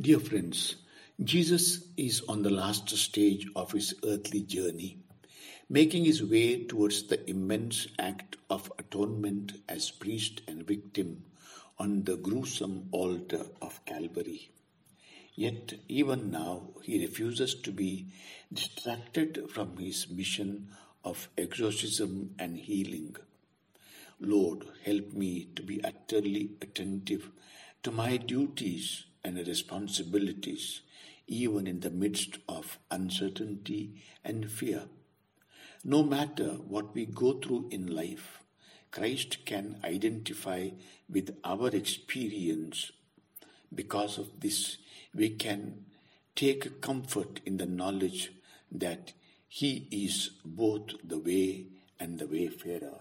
Dear friends, Jesus is on the last stage of his earthly journey, making his way towards the immense act of atonement as priest and victim on the gruesome altar of Calvary. Yet, even now, he refuses to be distracted from his mission of exorcism and healing. Lord, help me to be utterly attentive to my duties and responsibilities, even in the midst of uncertainty and fear. No matter what we go through in life, Christ can identify with our experience. Because of this, we can take comfort in the knowledge that He is both the way and the wayfarer.